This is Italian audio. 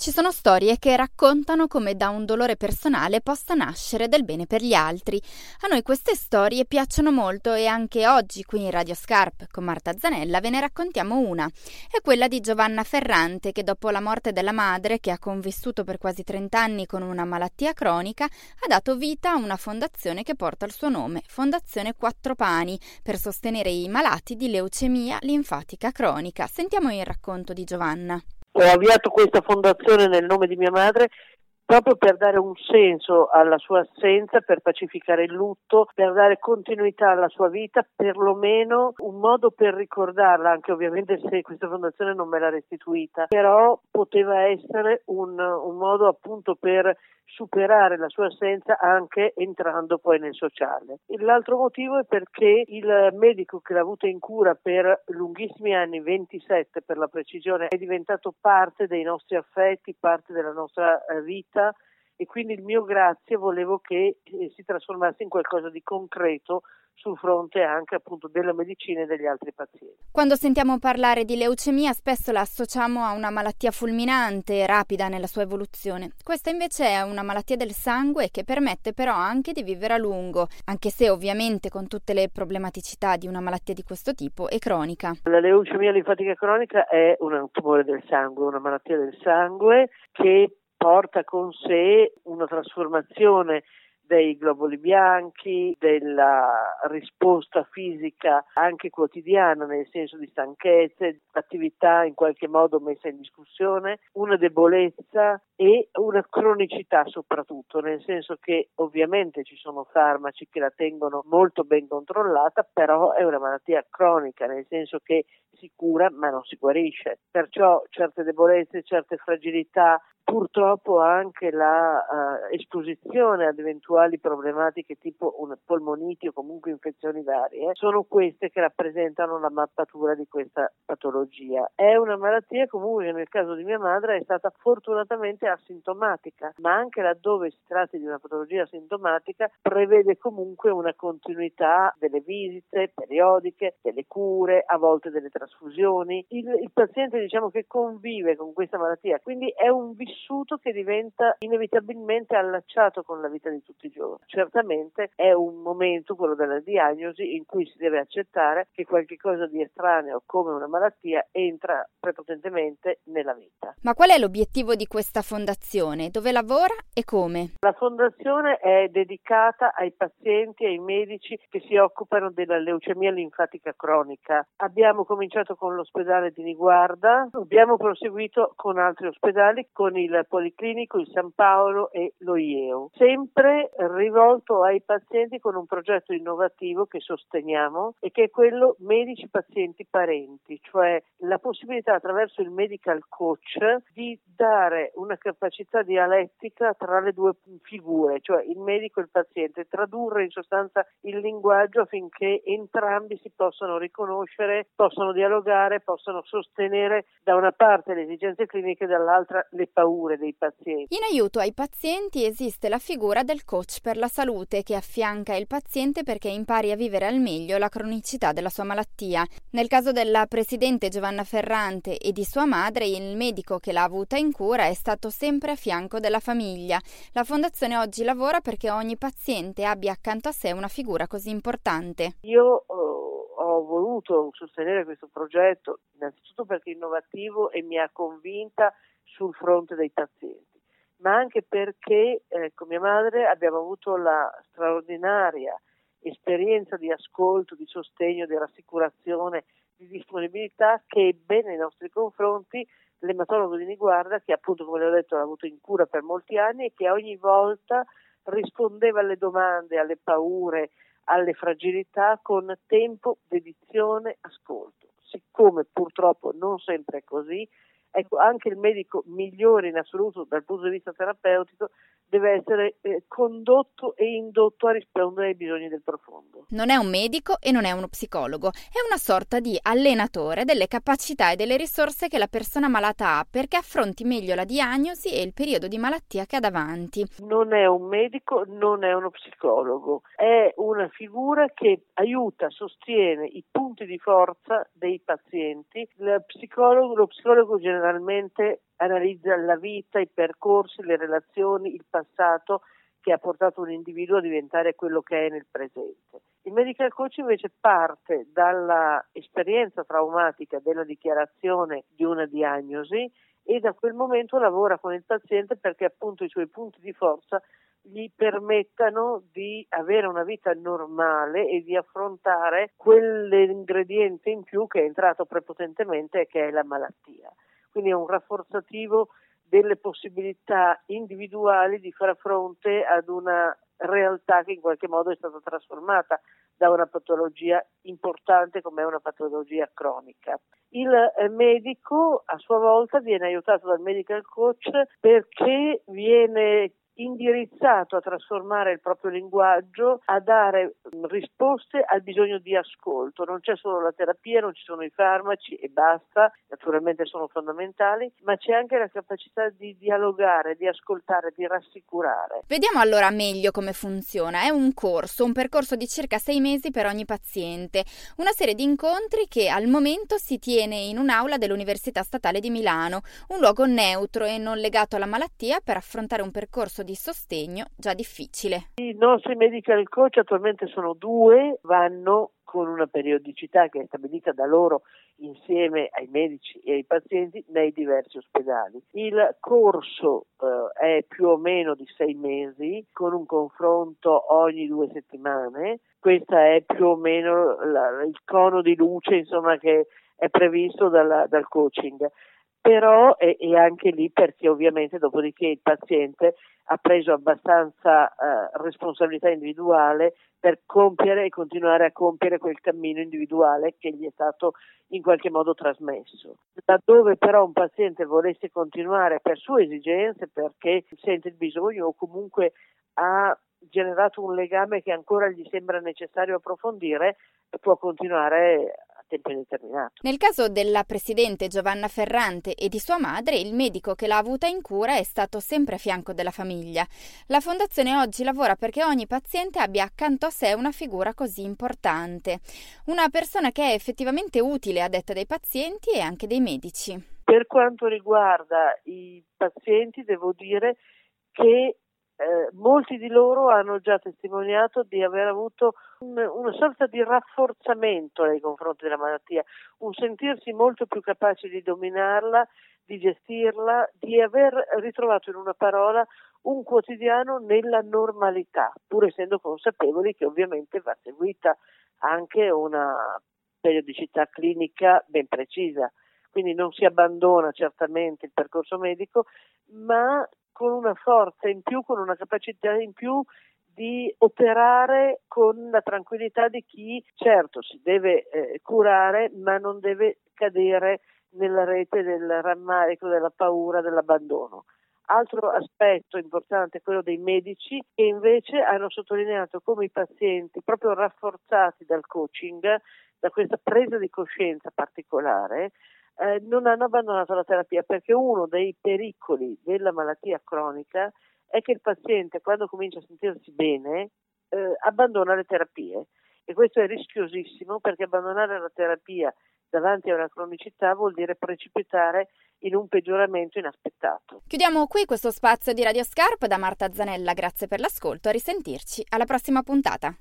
Ci sono storie che raccontano come da un dolore personale possa nascere del bene per gli altri. A noi queste storie piacciono molto e anche oggi qui in Radio Scarp con Marta Zanella ve ne raccontiamo una. È quella di Giovanna Ferrante che dopo la morte della madre, che ha convissuto per quasi 30 anni con una malattia cronica, ha dato vita a una fondazione che porta il suo nome, Fondazione Quattro Pani, per sostenere i malati di leucemia linfatica cronica. Sentiamo il racconto di Giovanna ho avviato questa fondazione nel nome di mia madre proprio per dare un senso alla sua assenza, per pacificare il lutto, per dare continuità alla sua vita, perlomeno un modo per ricordarla, anche ovviamente se questa fondazione non me l'ha restituita, però poteva essere un, un modo appunto per superare la sua assenza anche entrando poi nel sociale. L'altro motivo è perché il medico che l'ha avuta in cura per lunghissimi anni, 27 per la precisione, è diventato parte dei nostri affetti, parte della nostra eh, vita e quindi il mio grazie volevo che eh, si trasformasse in qualcosa di concreto sul fronte anche appunto della medicina e degli altri pazienti. Quando sentiamo parlare di leucemia spesso la associamo a una malattia fulminante e rapida nella sua evoluzione. Questa invece è una malattia del sangue che permette però anche di vivere a lungo, anche se ovviamente con tutte le problematicità di una malattia di questo tipo è cronica. La leucemia linfatica cronica è un tumore del sangue, una malattia del sangue che porta con sé una trasformazione dei globuli bianchi, della risposta fisica anche quotidiana nel senso di stanchezze, attività in qualche modo messa in discussione, una debolezza e una cronicità soprattutto, nel senso che ovviamente ci sono farmaci che la tengono molto ben controllata, però è una malattia cronica, nel senso che si cura ma non si guarisce. Perciò certe debolezze, certe fragilità, purtroppo anche la uh, esposizione ad eventuali problematiche tipo polmoniti o comunque infezioni varie sono queste che rappresentano la mappatura di questa patologia. È una malattia comunque che nel caso di mia madre è stata fortunatamente asintomatica, ma anche laddove si tratti di una patologia asintomatica prevede comunque una continuità delle visite periodiche, delle cure, a volte delle trasfusioni. Il, il paziente diciamo che convive con questa malattia, quindi è un vissuto che diventa inevitabilmente allacciato con la vita di tutti giorni. Certamente è un momento, quello della diagnosi, in cui si deve accettare che qualche cosa di estraneo come una malattia entra prepotentemente nella vita. Ma qual è l'obiettivo di questa fondazione? Dove lavora e come? La fondazione è dedicata ai pazienti e ai medici che si occupano della leucemia linfatica cronica. Abbiamo cominciato con l'ospedale di Niguarda, abbiamo proseguito con altri ospedali, con il Policlinico, il San Paolo e lo IEO, sempre rivolto ai pazienti con un progetto innovativo che sosteniamo e che è quello medici, pazienti, parenti, cioè la possibilità attraverso il medical coach di dare una capacità dialettica tra le due figure, cioè il medico e il paziente, tradurre in sostanza il linguaggio affinché entrambi si possano riconoscere, possano dialogare, possano sostenere da una parte le esigenze cliniche e dall'altra le paure dei pazienti. In aiuto ai pazienti esiste la figura del coach per la salute che affianca il paziente perché impari a vivere al meglio la cronicità della sua malattia. Nel caso della presidente Giovanna Ferrante e di sua madre, il medico che l'ha avuta in cura è stato sempre a fianco della famiglia. La fondazione oggi lavora perché ogni paziente abbia accanto a sé una figura così importante. Io oh, ho voluto sostenere questo progetto innanzitutto perché è innovativo e mi ha convinta sul fronte dei pazienti, ma anche perché eh, con mia madre abbiamo avuto la straordinaria esperienza di ascolto, di sostegno, di rassicurazione, di disponibilità che ebbe nei nostri confronti l'ematologo di Niguarda che appunto come le ho detto l'ha avuto in cura per molti anni e che ogni volta rispondeva alle domande, alle paure, alle fragilità con tempo, dedizione, ascolto. Siccome purtroppo non sempre è così, ecco, anche il medico migliore in assoluto dal punto di vista terapeutico deve essere eh, condotto e indotto a rispondere ai bisogni del profondo. Non è un medico e non è uno psicologo, è una sorta di allenatore delle capacità e delle risorse che la persona malata ha perché affronti meglio la diagnosi e il periodo di malattia che ha davanti. Non è un medico, non è uno psicologo, è una figura che aiuta, sostiene i punti di forza dei pazienti. Psicologo, lo psicologo generalmente generalmente analizza la vita, i percorsi, le relazioni, il passato che ha portato un individuo a diventare quello che è nel presente. Il medical coach invece parte dall'esperienza traumatica della dichiarazione di una diagnosi e da quel momento lavora con il paziente perché appunto i suoi punti di forza gli permettano di avere una vita normale e di affrontare quell'ingrediente in più che è entrato prepotentemente che è la malattia. Quindi è un rafforzativo delle possibilità individuali di far fronte ad una realtà che in qualche modo è stata trasformata da una patologia importante come è una patologia cronica. Il eh, medico a sua volta viene aiutato dal medical coach perché viene indirizzato a trasformare il proprio linguaggio, a dare mm, risposte al bisogno di ascolto. Non c'è solo la terapia, non ci sono i farmaci e basta, naturalmente sono fondamentali, ma c'è anche la capacità di dialogare, di ascoltare, di rassicurare. Vediamo allora meglio come funziona. È un corso, un percorso di circa sei mesi per ogni paziente, una serie di incontri che al momento si tiene in un'aula dell'Università Statale di Milano, un luogo neutro e non legato alla malattia per affrontare un percorso di di sostegno già difficile. I nostri medical coach attualmente sono due, vanno con una periodicità che è stabilita da loro insieme ai medici e ai pazienti nei diversi ospedali. Il corso eh, è più o meno di sei mesi con un confronto ogni due settimane. Questo è più o meno la, il cono di luce insomma, che è previsto dalla, dal coaching però è, è, anche lì perché ovviamente dopodiché il paziente ha preso abbastanza eh, responsabilità individuale per compiere e continuare a compiere quel cammino individuale che gli è stato in qualche modo trasmesso. Laddove però un paziente volesse continuare per sue esigenze, perché sente il bisogno o comunque ha generato un legame che ancora gli sembra necessario approfondire, può continuare tempo indeterminato. Nel caso della presidente Giovanna Ferrante e di sua madre, il medico che l'ha avuta in cura è stato sempre a fianco della famiglia. La fondazione oggi lavora perché ogni paziente abbia accanto a sé una figura così importante, una persona che è effettivamente utile a detta dei pazienti e anche dei medici. Per quanto riguarda i pazienti, devo dire che eh, molti di loro hanno già testimoniato di aver avuto una sorta di rafforzamento nei confronti della malattia, un sentirsi molto più capaci di dominarla, di gestirla, di aver ritrovato in una parola un quotidiano nella normalità, pur essendo consapevoli che ovviamente va seguita anche una periodicità clinica ben precisa. Quindi non si abbandona certamente il percorso medico, ma con una forza in più, con una capacità in più di operare con la tranquillità di chi certo si deve eh, curare ma non deve cadere nella rete del rammarico, della paura, dell'abbandono. Altro aspetto importante è quello dei medici che invece hanno sottolineato come i pazienti, proprio rafforzati dal coaching, da questa presa di coscienza particolare, eh, non hanno abbandonato la terapia perché uno dei pericoli della malattia cronica è che il paziente quando comincia a sentirsi bene eh, abbandona le terapie e questo è rischiosissimo perché abbandonare la terapia davanti a una cronicità vuol dire precipitare in un peggioramento inaspettato. Chiudiamo qui questo spazio di Radio Scarp da Marta Zanella, grazie per l'ascolto, a risentirci alla prossima puntata.